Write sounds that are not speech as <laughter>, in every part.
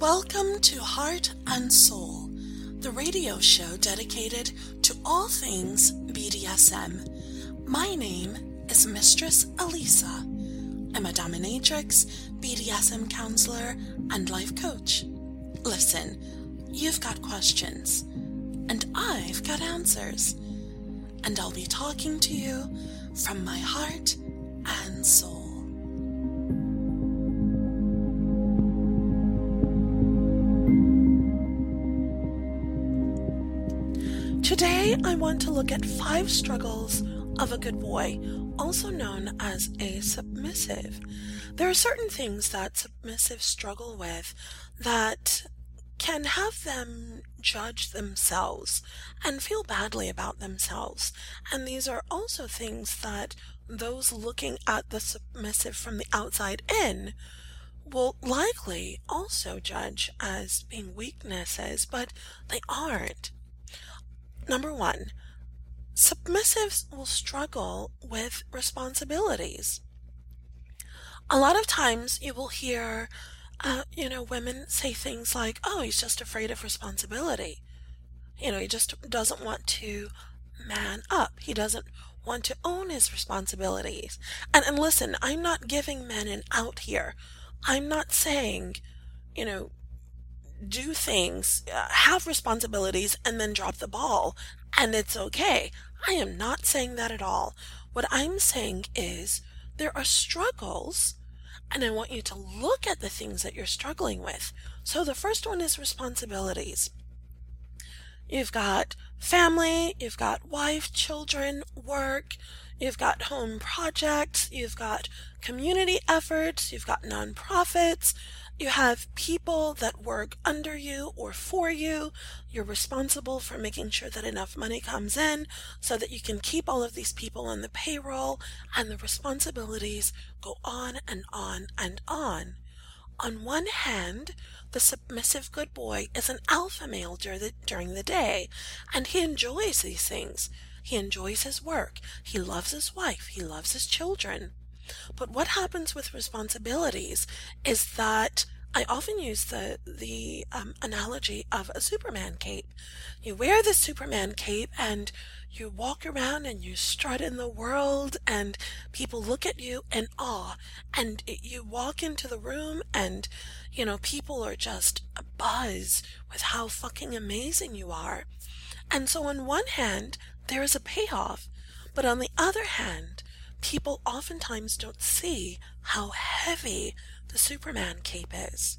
Welcome to Heart and Soul, the radio show dedicated to all things BDSM. My name is Mistress Alisa. I'm a dominatrix, BDSM counselor, and life coach. Listen, you've got questions, and I've got answers and I'll be talking to you from my heart and soul. I want to look at five struggles of a good boy, also known as a submissive. There are certain things that submissives struggle with that can have them judge themselves and feel badly about themselves. And these are also things that those looking at the submissive from the outside in will likely also judge as being weaknesses, but they aren't. Number one, submissives will struggle with responsibilities. A lot of times you will hear uh, you know, women say things like, oh, he's just afraid of responsibility. You know, he just doesn't want to man up. He doesn't want to own his responsibilities. And, and listen, I'm not giving men an out here. I'm not saying, you know, do things, uh, have responsibilities, and then drop the ball, and it's okay. I am not saying that at all. What I'm saying is there are struggles and I want you to look at the things that you're struggling with. So the first one is responsibilities. You've got family, you've got wife, children, work, you've got home projects, you've got community efforts, you've got nonprofits, you have people that work under you or for you. You're responsible for making sure that enough money comes in so that you can keep all of these people on the payroll and the responsibilities go on and on and on. On one hand, the submissive good boy is an alpha male during the day, and he enjoys these things. He enjoys his work. He loves his wife. He loves his children. But what happens with responsibilities is that I often use the the um, analogy of a Superman cape. You wear the Superman cape and you walk around and you strut in the world and people look at you in awe and you walk into the room and you know people are just buzz with how fucking amazing you are. And so on one hand there is a payoff, but on the other hand people oftentimes don't see how heavy the Superman cape is.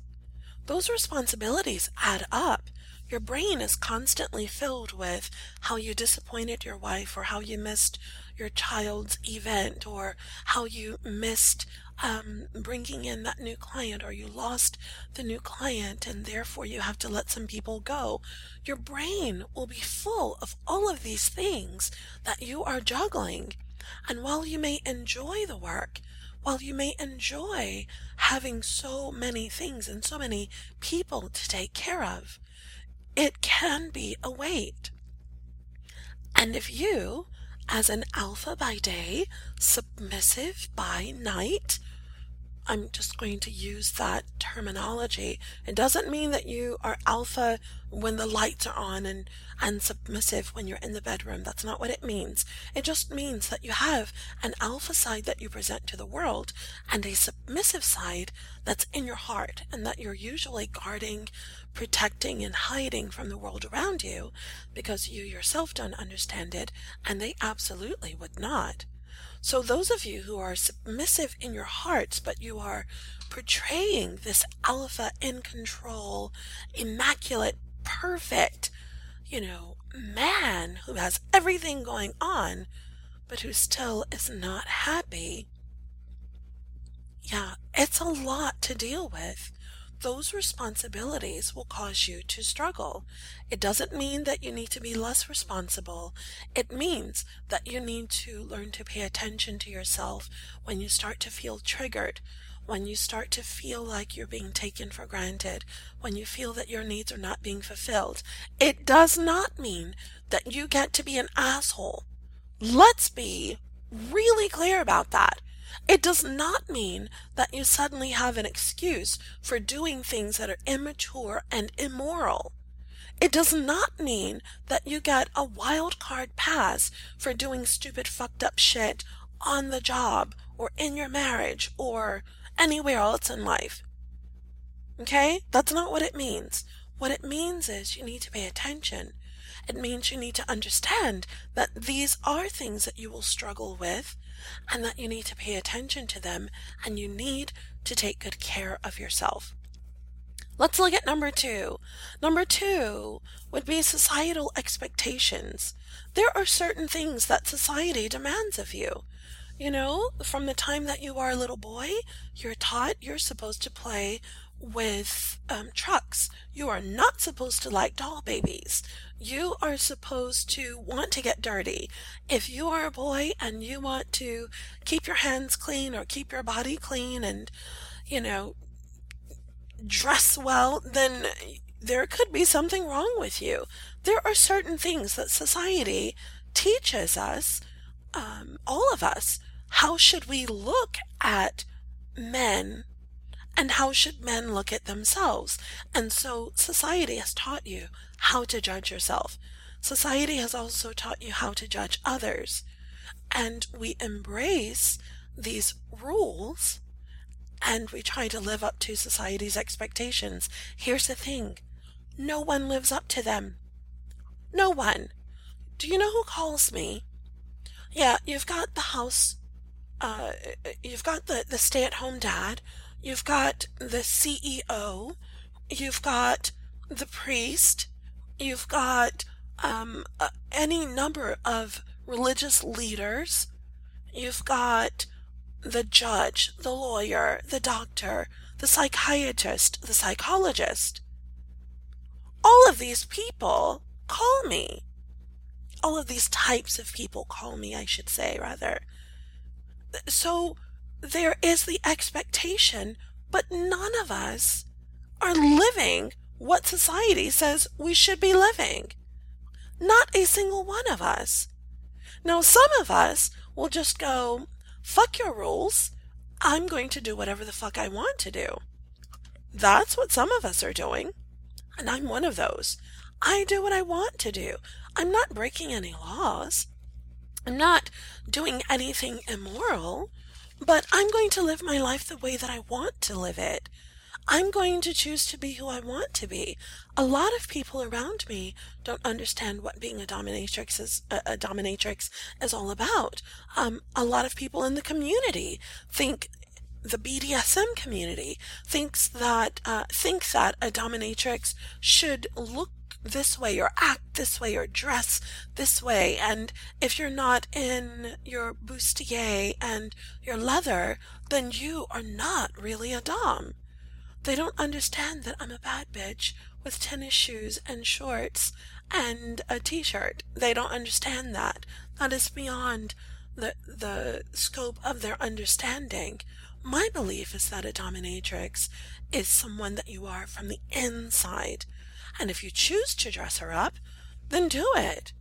Those responsibilities add up. Your brain is constantly filled with how you disappointed your wife or how you missed your child's event or how you missed um, bringing in that new client or you lost the new client and therefore you have to let some people go. Your brain will be full of all of these things that you are juggling. And while you may enjoy the work, while you may enjoy having so many things and so many people to take care of, it can be a weight. And if you, as an alpha by day, submissive by night, I'm just going to use that terminology. It doesn't mean that you are alpha when the lights are on and, and submissive when you're in the bedroom. That's not what it means. It just means that you have an alpha side that you present to the world and a submissive side that's in your heart and that you're usually guarding, protecting, and hiding from the world around you because you yourself don't understand it and they absolutely would not. So those of you who are submissive in your hearts, but you are portraying this alpha in control, immaculate, perfect, you know, man who has everything going on, but who still is not happy. Yeah, it's a lot to deal with. those responsibilities will cause you to struggle. It doesn't mean that you need to be less responsible. It means that you need to learn to pay attention to yourself when you start to feel triggered, when you start to feel like you're being taken for granted, when you feel that your needs are not being fulfilled. It does not mean that you get to be an asshole. Let's be really clear about that. It does not mean that you suddenly have an excuse for doing things that are immature and immoral. It does not mean that you get a wild card pass for doing stupid fucked up shit on the job or in your marriage or anywhere else in life. Okay? That's not what it means. What it means is you need to pay attention. It means you need to understand that these are things that you will struggle with and that you need to pay attention to them and you need to take good care of yourself. Let's look at number two. Number two would be societal expectations. There are certain things that society demands of you. You know, from the time that you are a little boy, you're taught you're supposed to play with um, trucks. You are not supposed to like doll babies. You are supposed to want to get dirty. If you are a boy and you want to keep your hands clean or keep your body clean and, you know, dress well, then there could be something wrong with you. There are certain things that society teaches us, um, all of us, how should we look at men and how should men look at themselves? And so society has taught you how to judge yourself. Society has also taught you how to judge others. And we embrace these rules and we try to live up to society's expectations. Here's the thing. No one lives up to them. No one. Do you know who calls me? Yeah, you've got the house, uh, you've got the, the stay at home dad You've got the CEO. You've got the priest. You've got um, uh, any number of religious leaders. You've got the judge, the lawyer, the doctor, the psychiatrist, the psychologist. All of these people call me. All of these types of people call me, I should say, rather. So there is the expectation, but none of us are living what society says we should be living. Not a single one of us. Now, some of us will just go, fuck your rules. I'm going to do whatever the fuck I want to do. That's what some of us are doing. And I'm one of those. I do what I want to do. I'm not breaking any laws. I'm not doing anything immoral. But I'm going to live my life the way that I want to live it. I'm going to choose to be who I want to be. A lot of people around me don't understand what being a dominatrix is a, a dominatrix is all about. Um, a lot of people in the community think the BDSM community thinks that uh, think that a dominatrix should look this way or act this way or dress this way. And if you're not in your bustier and your leather, then you are not really a Dom. They don't understand that I'm a bad bitch with tennis shoes and shorts and a t-shirt. They don't understand that. That is beyond the, the scope of their understanding. My belief is that a dominatrix is someone that you are from the inside. And if you choose to dress her up, then do it.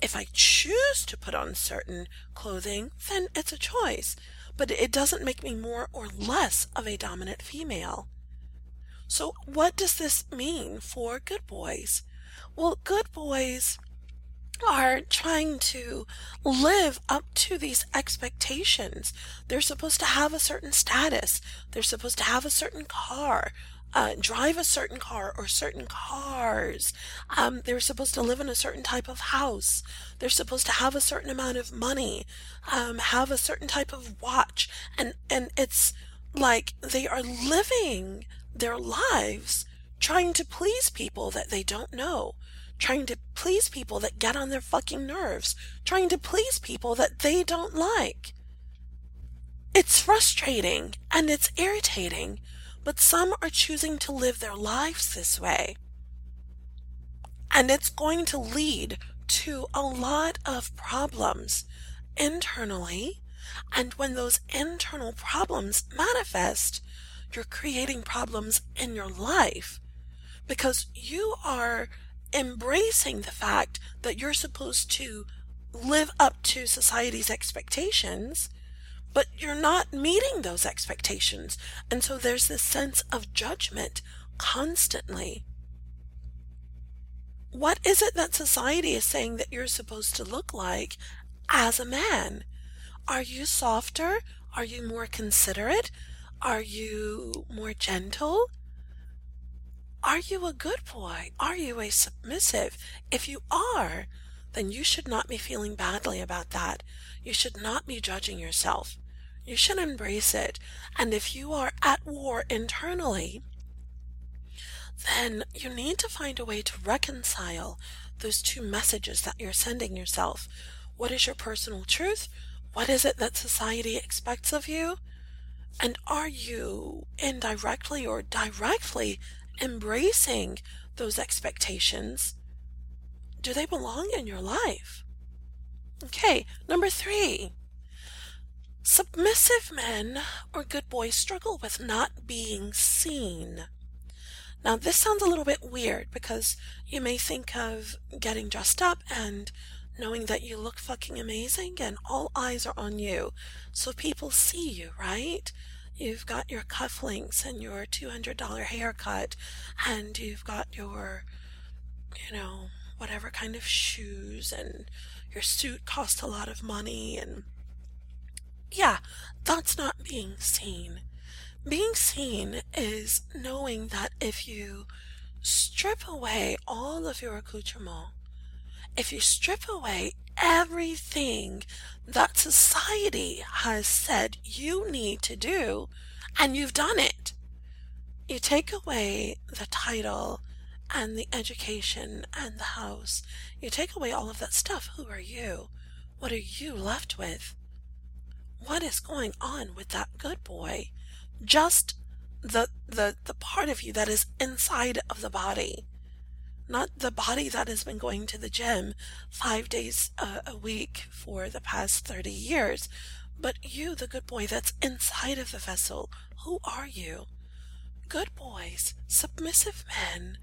If I choose to put on certain clothing, then it's a choice, but it doesn't make me more or less of a dominant female. So, what does this mean for good boys? Well, good boys are trying to live up to these expectations. They're supposed to have a certain status. They're supposed to have a certain car uh, drive a certain car or certain cars. Um, they're supposed to live in a certain type of house. They're supposed to have a certain amount of money, um, have a certain type of watch, and and it's like they are living their lives trying to please people that they don't know, trying to please people that get on their fucking nerves, trying to please people that they don't like. It's frustrating and it's irritating but some are choosing to live their lives this way. And it's going to lead to a lot of problems internally. And when those internal problems manifest, you're creating problems in your life because you are embracing the fact that you're supposed to live up to society's expectations, but you're not meeting those expectations. And so there's this sense of judgment constantly. What is it that society is saying that you're supposed to look like as a man? Are you softer? Are you more considerate? Are you more gentle? Are you a good boy? Are you a submissive? If you are, then you should not be feeling badly about that. You should not be judging yourself. You should embrace it. And if you are at war internally, then you need to find a way to reconcile those two messages that you're sending yourself. What is your personal truth? What is it that society expects of you? And are you indirectly or directly embracing those expectations? Do they belong in your life? Okay, number three. Submissive men or good boys struggle with not being seen. Now, this sounds a little bit weird because you may think of getting dressed up and knowing that you look fucking amazing and all eyes are on you. So people see you, right? You've got your cufflinks and your $200 haircut and you've got your, you know, whatever kind of shoes and your suit cost a lot of money and yeah, that's not being seen. Being seen is knowing that if you strip away all of your accoutrement, if you strip away everything that society has said you need to do, and you've done it, you take away the title and the education and the house, you take away all of that stuff. Who are you? What are you left with? What is going on with that good boy? just the the the part of you that is inside of the body. Not the body that has been going to the gym five days uh, a week for the past 30 years but you the good boy that's inside of the vessel. Who are you? Good boys submissive men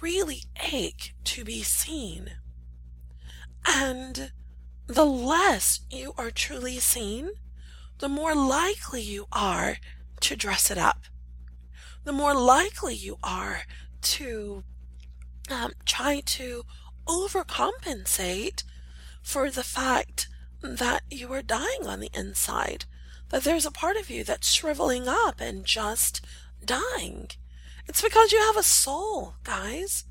really ache to be seen. And the less you are truly seen the more likely you are to dress it up, the more likely you are to um, try to overcompensate for the fact that you are dying on the inside, that there's a part of you that's shriveling up and just dying. It's because you have a soul, guys.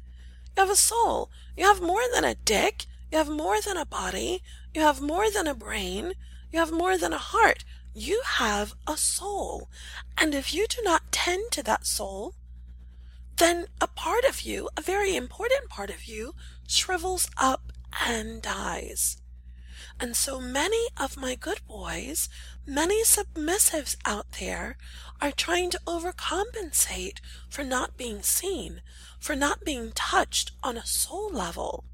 You have a soul. You have more than a dick. You have more than a body. You have more than a brain. You have more than a heart you have a soul. And if you do not tend to that soul, then a part of you, a very important part of you, shrivels up and dies. And so many of my good boys, many submissives out there, are trying to overcompensate for not being seen, for not being touched on a soul level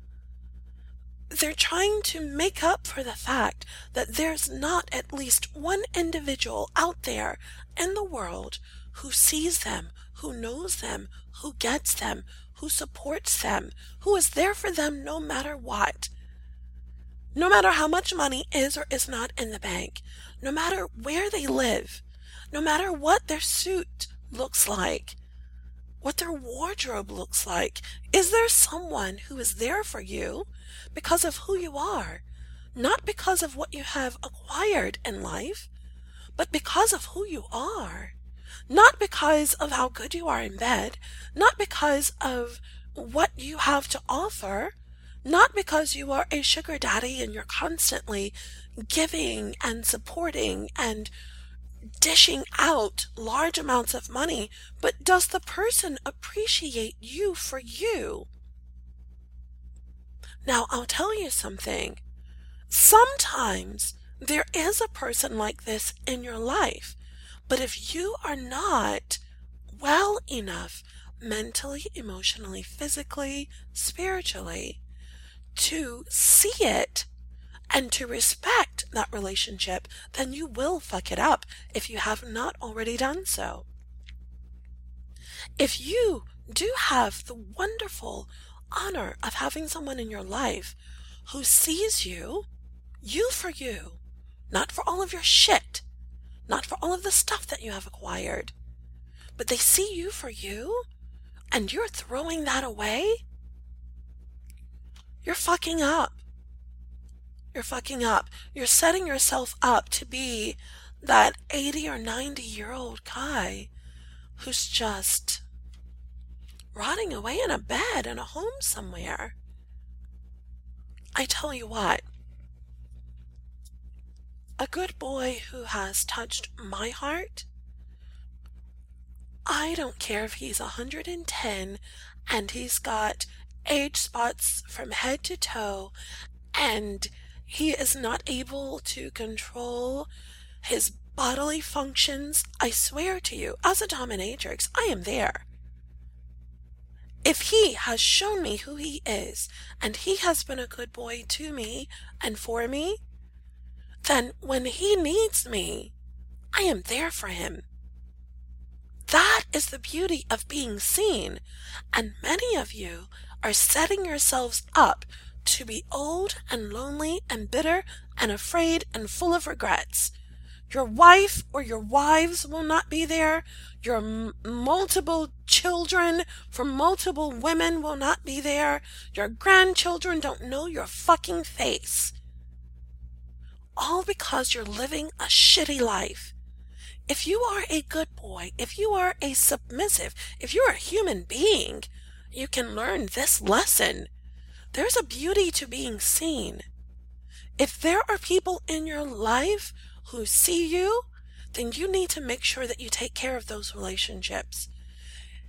they're trying to make up for the fact that there's not at least one individual out there in the world who sees them, who knows them, who gets them, who supports them, who is there for them no matter what. No matter how much money is or is not in the bank, no matter where they live, no matter what their suit looks like, what their wardrobe looks like. Is there someone who is there for you because of who you are, not because of what you have acquired in life, but because of who you are. Not because of how good you are in bed, not because of what you have to offer, not because you are a sugar daddy and you're constantly giving and supporting and dishing out large amounts of money, but does the person appreciate you for you? Now, I'll tell you something. Sometimes there is a person like this in your life, but if you are not well enough mentally, emotionally, physically, spiritually to see it and to respect that relationship, then you will fuck it up if you have not already done so. If you do have the wonderful honor of having someone in your life who sees you, you for you, not for all of your shit, not for all of the stuff that you have acquired, but they see you for you, and you're throwing that away, you're fucking up. You're fucking up. You're setting yourself up to be that 80 or 90 year old guy who's just rotting away in a bed in a home somewhere. I tell you what, a good boy who has touched my heart, I don't care if he's 110 and he's got age spots from head to toe and he is not able to control his bodily functions. I swear to you, as a dominatrix, I am there. If he has shown me who he is, and he has been a good boy to me and for me, then when he needs me, I am there for him. That is the beauty of being seen, and many of you are setting yourselves up to be old and lonely and bitter and afraid and full of regrets. Your wife or your wives will not be there. Your m- multiple children from multiple women will not be there. Your grandchildren don't know your fucking face. All because you're living a shitty life. If you are a good boy, if you are a submissive, if you're a human being, you can learn this lesson. There's a beauty to being seen. If there are people in your life who see you, then you need to make sure that you take care of those relationships.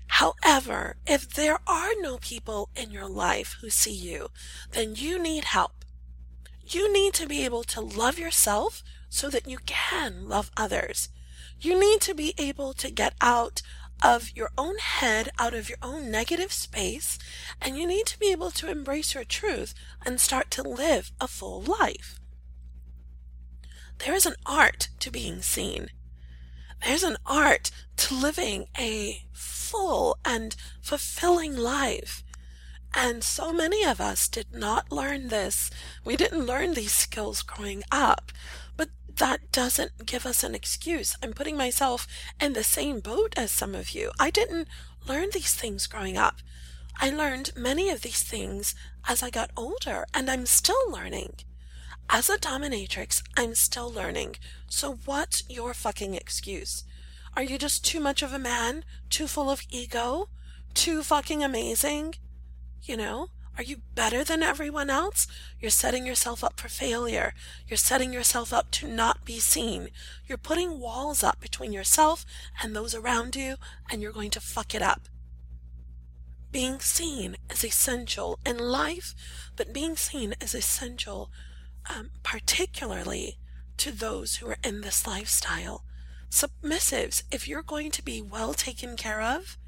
However, if there are no people in your life who see you, then you need help. You need to be able to love yourself so that you can love others. You need to be able to get out of your own head, out of your own negative space, and you need to be able to embrace your truth and start to live a full life. There is an art to being seen. There's an art to living a full and fulfilling life. And so many of us did not learn this. We didn't learn these skills growing up that doesn't give us an excuse. I'm putting myself in the same boat as some of you. I didn't learn these things growing up. I learned many of these things as I got older, and I'm still learning. As a dominatrix, I'm still learning. So what's your fucking excuse? Are you just too much of a man? Too full of ego? Too fucking amazing? You know? Are you better than everyone else? You're setting yourself up for failure. You're setting yourself up to not be seen. You're putting walls up between yourself and those around you, and you're going to fuck it up. Being seen is essential in life, but being seen is essential, um, particularly to those who are in this lifestyle. Submissives, if you're going to be well taken care of,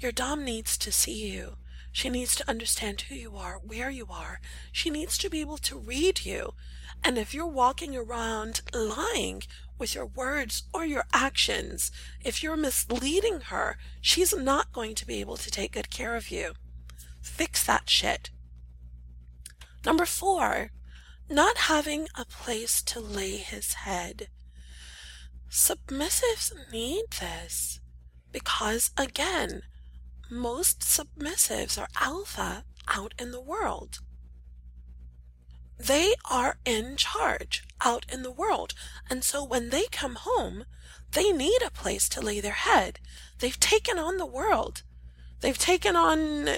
your Dom needs to see you. She needs to understand who you are, where you are. She needs to be able to read you. And if you're walking around lying with your words or your actions, if you're misleading her, she's not going to be able to take good care of you. Fix that shit. Number four, not having a place to lay his head. Submissives need this because, again, most submissives are alpha out in the world. They are in charge out in the world. And so when they come home, they need a place to lay their head. They've taken on the world. They've taken on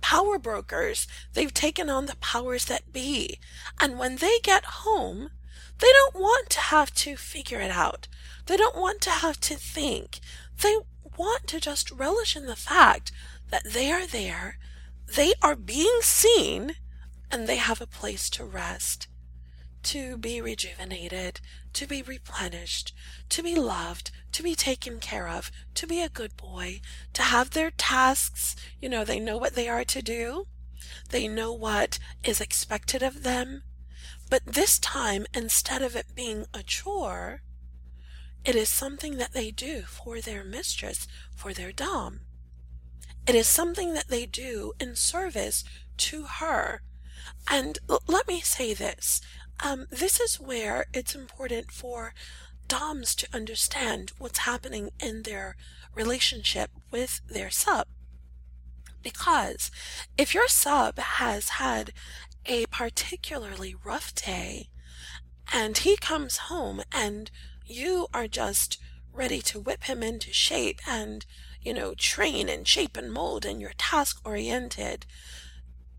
power brokers. They've taken on the powers that be. And when they get home, they don't want to have to figure it out. They don't want to have to think. They want to just relish in the fact that they are there, they are being seen, and they have a place to rest, to be rejuvenated, to be replenished, to be loved, to be taken care of, to be a good boy, to have their tasks. You know, they know what they are to do. They know what is expected of them. But this time, instead of it being a chore, it is something that they do for their mistress, for their Dom. It is something that they do in service to her. And l- let me say this. Um, this is where it's important for Doms to understand what's happening in their relationship with their sub. Because if your sub has had a particularly rough day and he comes home and you are just ready to whip him into shape and, you know, train and shape and mold and you're task oriented,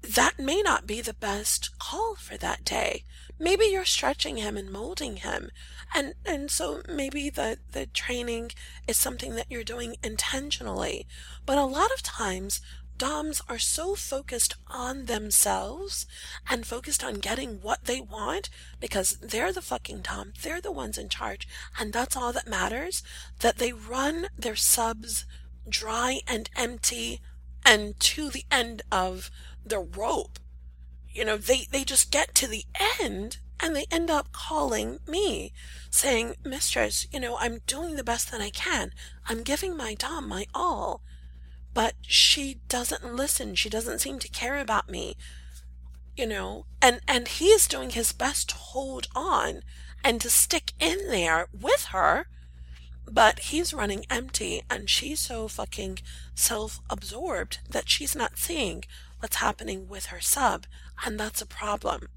that may not be the best call for that day. Maybe you're stretching him and molding him. And and so maybe the the training is something that you're doing intentionally. But a lot of times Doms are so focused on themselves and focused on getting what they want because they're the fucking Dom, they're the ones in charge, and that's all that matters, that they run their subs dry and empty and to the end of the rope. You know, they, they just get to the end and they end up calling me saying, Mistress, you know, I'm doing the best that I can. I'm giving my Dom my all but she doesn't listen. She doesn't seem to care about me. You know, and and he is doing his best to hold on and to stick in there with her, but he's running empty and she's so fucking self-absorbed that she's not seeing what's happening with her sub, and that's a problem.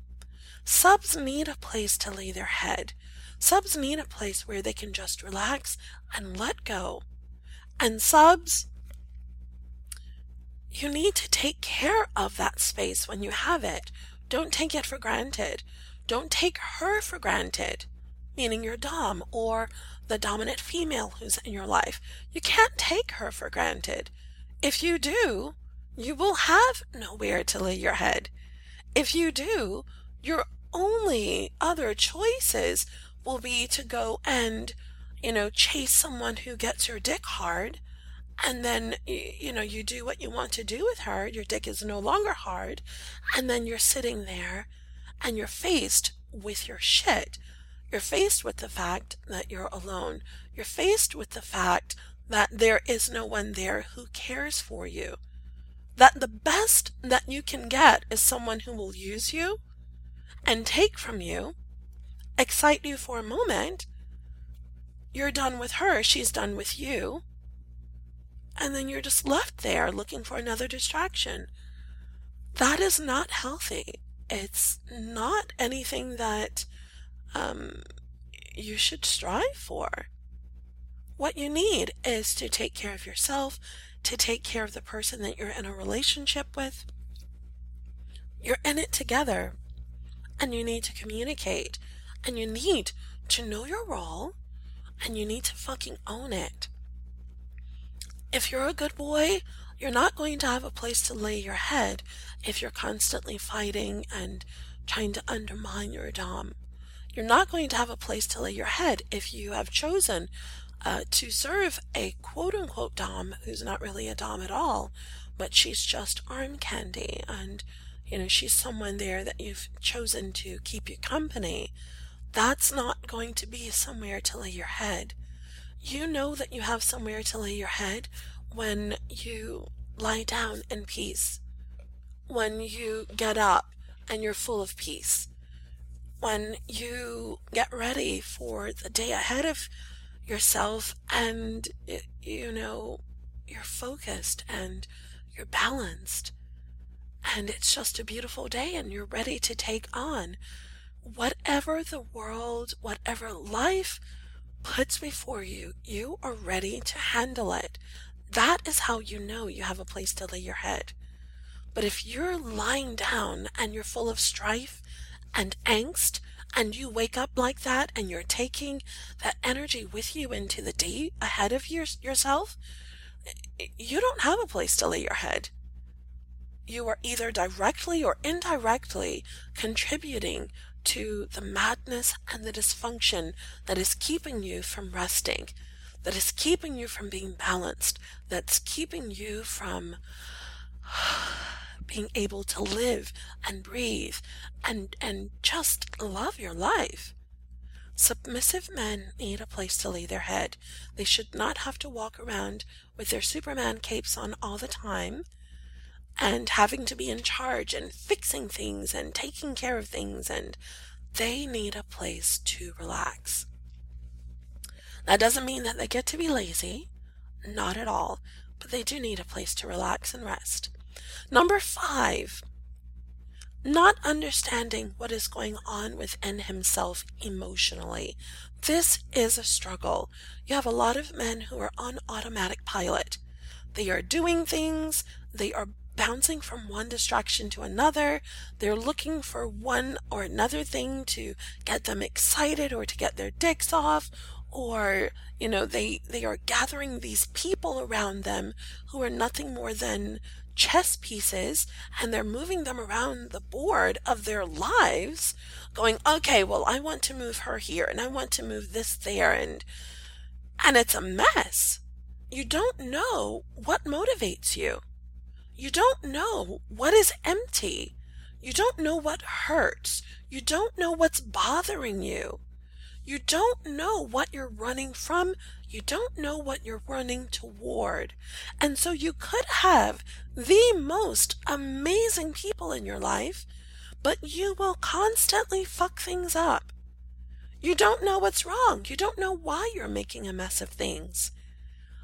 Subs need a place to lay their head. Subs need a place where they can just relax and let go. And subs, you need to take care of that space when you have it. Don't take it for granted. Don't take her for granted, meaning your Dom or the dominant female who's in your life. You can't take her for granted. If you do, you will have nowhere to lay your head. If you do, your only other choices will be to go and, you know, chase someone who gets your dick hard and then you know you do what you want to do with her your dick is no longer hard and then you're sitting there and you're faced with your shit. You're faced with the fact that you're alone. You're faced with the fact that there is no one there who cares for you. That the best that you can get is someone who will use you and take from you excite you for a moment you're done with her. She's done with you and then you're just left there looking for another distraction. That is not healthy. It's not anything that um, you should strive for. What you need is to take care of yourself, to take care of the person that you're in a relationship with. You're in it together, and you need to communicate, and you need to know your role, and you need to fucking own it. If you're a good boy, you're not going to have a place to lay your head if you're constantly fighting and trying to undermine your Dom. You're not going to have a place to lay your head if you have chosen uh, to serve a quote unquote Dom who's not really a Dom at all, but she's just arm candy and you know she's someone there that you've chosen to keep you company. That's not going to be somewhere to lay your head. You know that you have somewhere to lay your head when you lie down in peace, when you get up and you're full of peace, when you get ready for the day ahead of yourself and, you know, you're focused and you're balanced. And it's just a beautiful day and you're ready to take on whatever the world, whatever life puts before you, you are ready to handle it. That is how you know you have a place to lay your head. But if you're lying down and you're full of strife and angst, and you wake up like that and you're taking that energy with you into the day ahead of your, yourself, you don't have a place to lay your head. You are either directly or indirectly contributing to the madness and the dysfunction that is keeping you from resting, that is keeping you from being balanced, that's keeping you from <sighs> being able to live and breathe and, and just love your life. Submissive men need a place to lay their head. They should not have to walk around with their Superman capes on all the time and having to be in charge and fixing things and taking care of things, and they need a place to relax. That doesn't mean that they get to be lazy, not at all, but they do need a place to relax and rest. Number five, not understanding what is going on within himself emotionally. This is a struggle. You have a lot of men who are on automatic pilot. They are doing things, they are bouncing from one distraction to another. They're looking for one or another thing to get them excited or to get their dicks off. Or you know they they are gathering these people around them who are nothing more than chess pieces and they're moving them around the board of their lives going okay well I want to move her here and I want to move this there and and it's a mess. You don't know what motivates you you don't know what is empty you don't know what hurts you don't know what's bothering you you don't know what you're running from. You don't know what you're running toward. And so you could have the most amazing people in your life, but you will constantly fuck things up. You don't know what's wrong. You don't know why you're making a mess of things.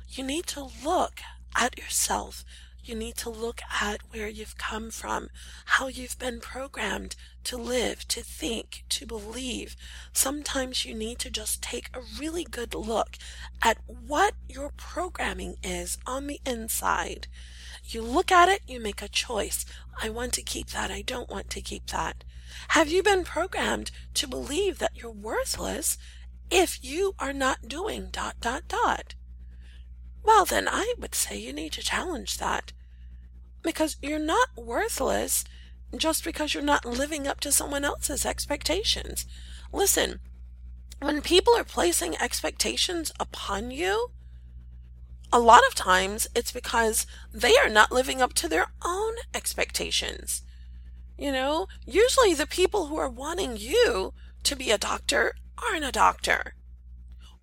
You need to look at yourself you need to look at where you've come from, how you've been programmed to live, to think, to believe. Sometimes you need to just take a really good look at what your programming is on the inside. You look at it, you make a choice. I want to keep that. I don't want to keep that. Have you been programmed to believe that you're worthless if you are not doing dot dot dot? Well, then I would say you need to challenge that because you're not worthless just because you're not living up to someone else's expectations. Listen, when people are placing expectations upon you, a lot of times it's because they are not living up to their own expectations. You know, usually the people who are wanting you to be a doctor aren't a doctor.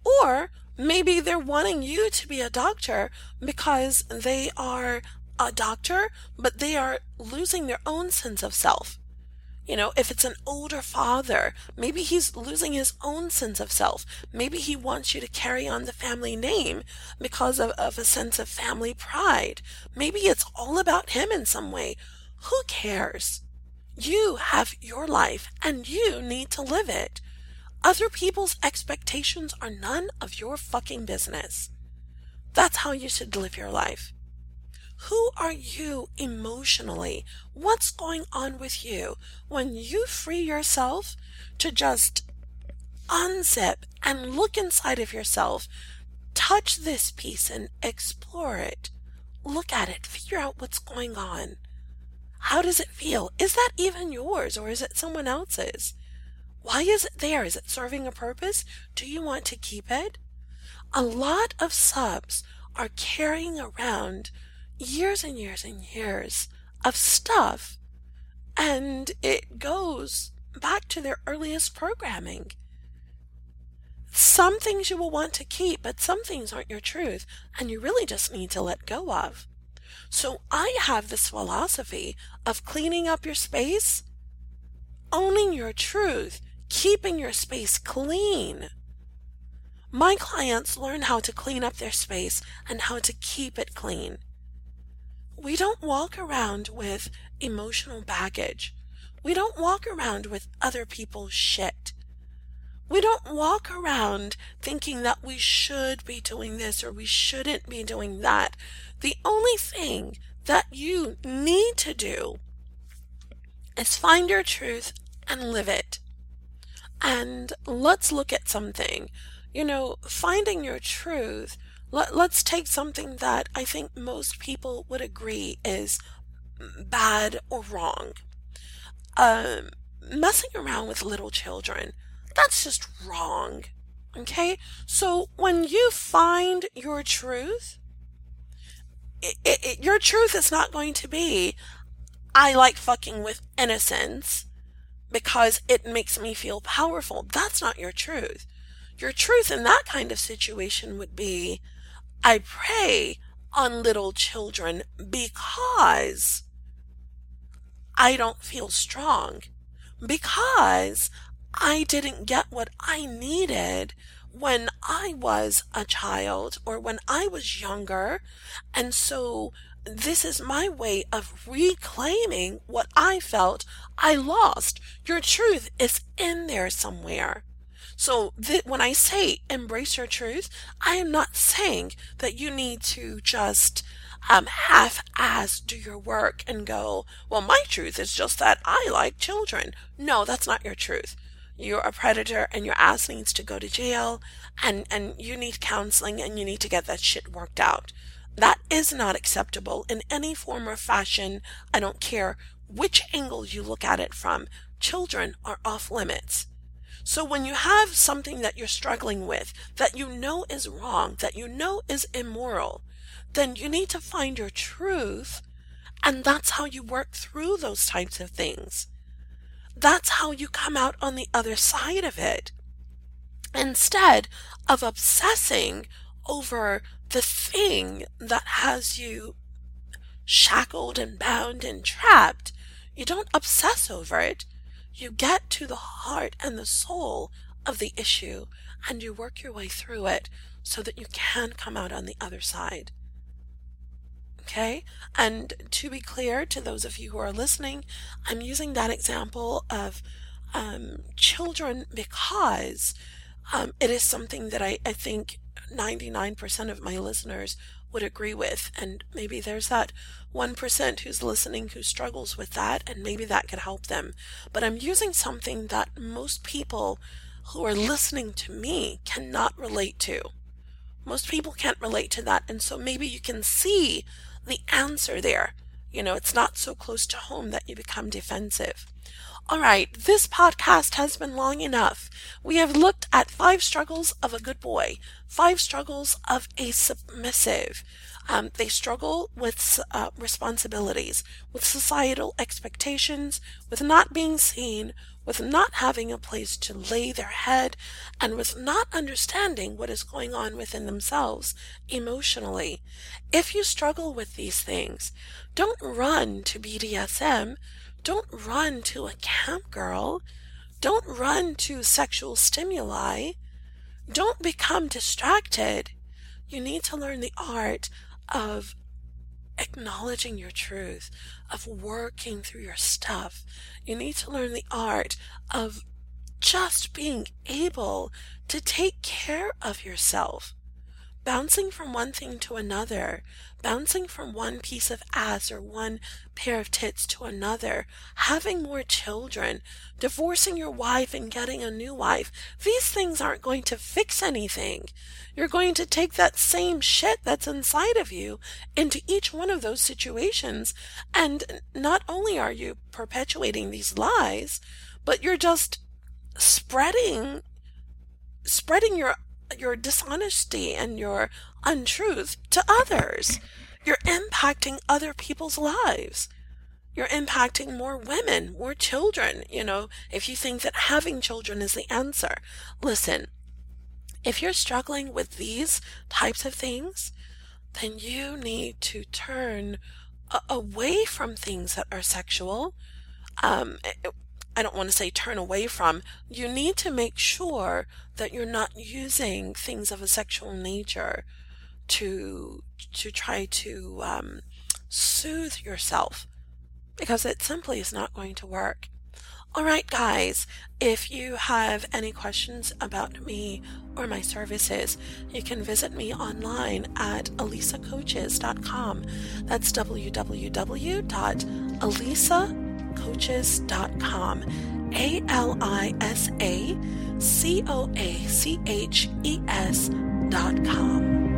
Or maybe they're wanting you to be a doctor because they are a doctor, but they are losing their own sense of self. You know, if it's an older father, maybe he's losing his own sense of self. Maybe he wants you to carry on the family name because of, of a sense of family pride. Maybe it's all about him in some way. Who cares? You have your life and you need to live it. Other people's expectations are none of your fucking business. That's how you should live your life. Who are you emotionally? What's going on with you when you free yourself to just unzip and look inside of yourself? Touch this piece and explore it. Look at it. Figure out what's going on. How does it feel? Is that even yours or is it someone else's? Why is it there? Is it serving a purpose? Do you want to keep it? A lot of subs are carrying around years and years and years of stuff, and it goes back to their earliest programming. Some things you will want to keep, but some things aren't your truth, and you really just need to let go of. So I have this philosophy of cleaning up your space, owning your truth, keeping your space clean. My clients learn how to clean up their space and how to keep it clean. We don't walk around with emotional baggage. We don't walk around with other people's shit. We don't walk around thinking that we should be doing this or we shouldn't be doing that. The only thing that you need to do is find your truth and live it. And let's look at something. You know, finding your truth let, let's take something that I think most people would agree is bad or wrong. Um, messing around with little children, that's just wrong. Okay? So when you find your truth, it, it, your truth is not going to be, I like fucking with innocence because it makes me feel powerful. That's not your truth. Your truth in that kind of situation would be, I prey on little children because I don't feel strong. Because I didn't get what I needed when I was a child or when I was younger. And so this is my way of reclaiming what I felt I lost. Your truth is in there somewhere. So th- when I say embrace your truth, I am not saying that you need to just um, half-ass do your work and go, well, my truth is just that I like children. No, that's not your truth you're a predator and your ass needs to go to jail and, and you need counseling and you need to get that shit worked out. That is not acceptable in any form or fashion. I don't care which angle you look at it from. Children are off limits. So when you have something that you're struggling with, that you know is wrong, that you know is immoral, then you need to find your truth. And that's how you work through those types of things. That's how you come out on the other side of it. Instead of obsessing over the thing that has you shackled and bound and trapped, you don't obsess over it. You get to the heart and the soul of the issue and you work your way through it so that you can come out on the other side. Okay. And to be clear to those of you who are listening, I'm using that example of um, children because um, it is something that I, I think 99% of my listeners would agree with. And maybe there's that 1% who's listening who struggles with that, and maybe that could help them. But I'm using something that most people who are listening to me cannot relate to. Most people can't relate to that. And so maybe you can see the answer there. You know, it's not so close to home that you become defensive. All right, this podcast has been long enough. We have looked at five struggles of a good boy, five struggles of a submissive. Um, they struggle with uh, responsibilities, with societal expectations, with not being seen, with not having a place to lay their head, and with not understanding what is going on within themselves emotionally. If you struggle with these things, don't run to BDSM. Don't run to a cam girl. Don't run to sexual stimuli. Don't become distracted. You need to learn the art of acknowledging your truth, of working through your stuff. You need to learn the art of just being able to take care of yourself. Bouncing from one thing to another, bouncing from one piece of ass or one pair of tits to another, having more children, divorcing your wife and getting a new wife, these things aren't going to fix anything. You're going to take that same shit that's inside of you into each one of those situations. And not only are you perpetuating these lies, but you're just spreading, spreading your your dishonesty and your untruth to others. You're impacting other people's lives. You're impacting more women, more children. You know, if you think that having children is the answer, listen, if you're struggling with these types of things, then you need to turn a- away from things that are sexual. Um, I don't want to say turn away from, you need to make sure that you're not using things of a sexual nature to to try to um, soothe yourself because it simply is not going to work. All right, guys, if you have any questions about me or my services, you can visit me online at alisacoaches.com. That's www.alisacoaches.com. A L I S A C O A C H E S dot com.